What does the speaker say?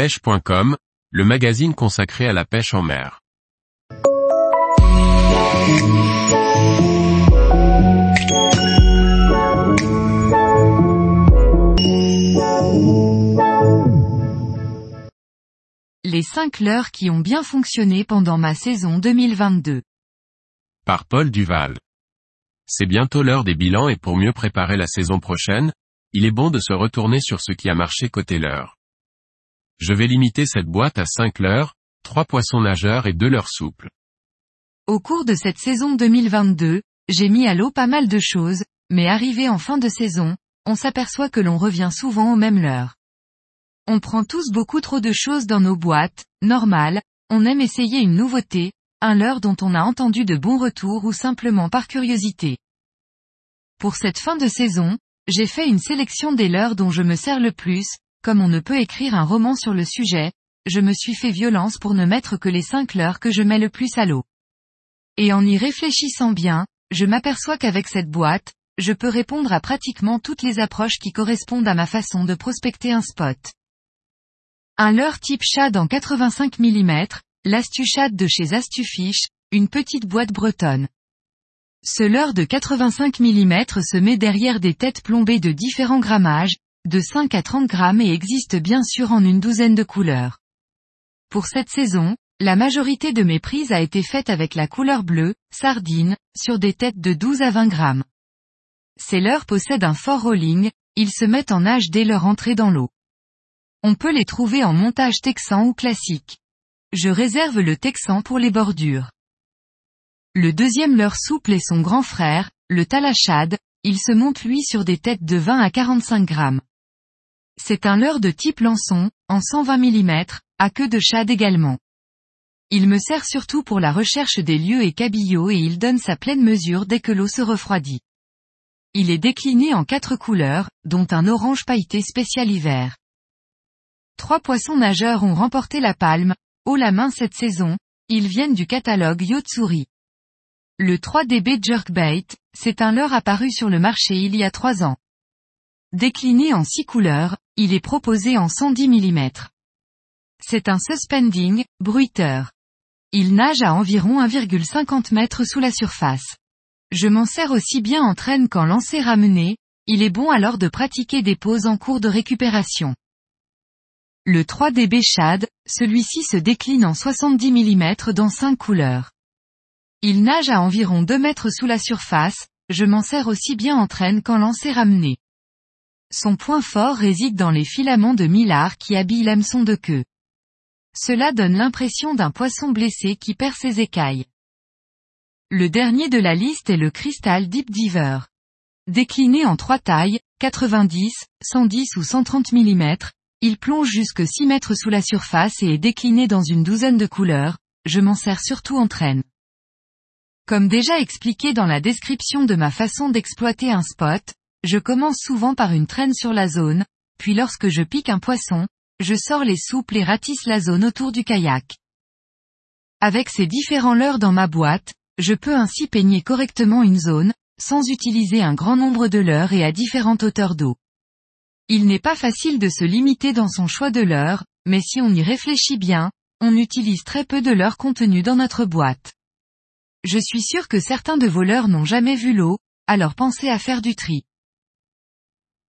pêche.com, le magazine consacré à la pêche en mer. Les 5 leurres qui ont bien fonctionné pendant ma saison 2022. Par Paul Duval. C'est bientôt l'heure des bilans et pour mieux préparer la saison prochaine, il est bon de se retourner sur ce qui a marché côté leurre. Je vais limiter cette boîte à 5 leurres, 3 poissons nageurs et 2 leurres souples. Au cours de cette saison 2022, j'ai mis à l'eau pas mal de choses, mais arrivé en fin de saison, on s'aperçoit que l'on revient souvent au même leurre. On prend tous beaucoup trop de choses dans nos boîtes, normal, on aime essayer une nouveauté, un leurre dont on a entendu de bons retours ou simplement par curiosité. Pour cette fin de saison, j'ai fait une sélection des leurres dont je me sers le plus, comme on ne peut écrire un roman sur le sujet, je me suis fait violence pour ne mettre que les 5 leurres que je mets le plus à l'eau. Et en y réfléchissant bien, je m'aperçois qu'avec cette boîte, je peux répondre à pratiquement toutes les approches qui correspondent à ma façon de prospecter un spot. Un leurre type Shad en 85 mm, l'Astushad de chez Astufish, une petite boîte bretonne. Ce leurre de 85 mm se met derrière des têtes plombées de différents grammages, de 5 à 30 grammes et existe bien sûr en une douzaine de couleurs. Pour cette saison, la majorité de mes prises a été faite avec la couleur bleue, sardine, sur des têtes de 12 à 20 grammes. Ces leurres possèdent un fort rolling, ils se mettent en nage dès leur entrée dans l'eau. On peut les trouver en montage texan ou classique. Je réserve le texan pour les bordures. Le deuxième leurre souple est son grand frère, le talachad, il se monte lui sur des têtes de 20 à 45 grammes. C'est un leurre de type lançon, en 120 mm, à queue de shad également. Il me sert surtout pour la recherche des lieux et cabillots et il donne sa pleine mesure dès que l'eau se refroidit. Il est décliné en quatre couleurs, dont un orange pailleté spécial hiver. Trois poissons nageurs ont remporté la palme, haut la main cette saison, ils viennent du catalogue Yotsuri. Le 3DB Jerkbait, c'est un leurre apparu sur le marché il y a trois ans. Décliné en six couleurs, il est proposé en 110 mm. C'est un suspending, bruiteur. Il nage à environ 1,50 m sous la surface. Je m'en sers aussi bien en traîne qu'en lancer ramené, il est bon alors de pratiquer des pauses en cours de récupération. Le 3DB Shad, celui-ci se décline en 70 mm dans 5 couleurs. Il nage à environ 2 mètres sous la surface, je m'en sers aussi bien en traîne qu'en lancer ramené. Son point fort réside dans les filaments de mylar qui habillent l'hameçon de queue. Cela donne l'impression d'un poisson blessé qui perd ses écailles. Le dernier de la liste est le Crystal Deep Diver. Décliné en trois tailles, 90, 110 ou 130 mm, il plonge jusque 6 mètres sous la surface et est décliné dans une douzaine de couleurs, je m'en sers surtout en traîne. Comme déjà expliqué dans la description de ma façon d'exploiter un spot, je commence souvent par une traîne sur la zone, puis lorsque je pique un poisson, je sors les souples et ratisse la zone autour du kayak. Avec ces différents leurres dans ma boîte, je peux ainsi peigner correctement une zone, sans utiliser un grand nombre de leurres et à différentes hauteurs d'eau. Il n'est pas facile de se limiter dans son choix de leurre, mais si on y réfléchit bien, on utilise très peu de leurres contenus dans notre boîte. Je suis sûr que certains de vos leurres n'ont jamais vu l'eau, alors pensez à faire du tri.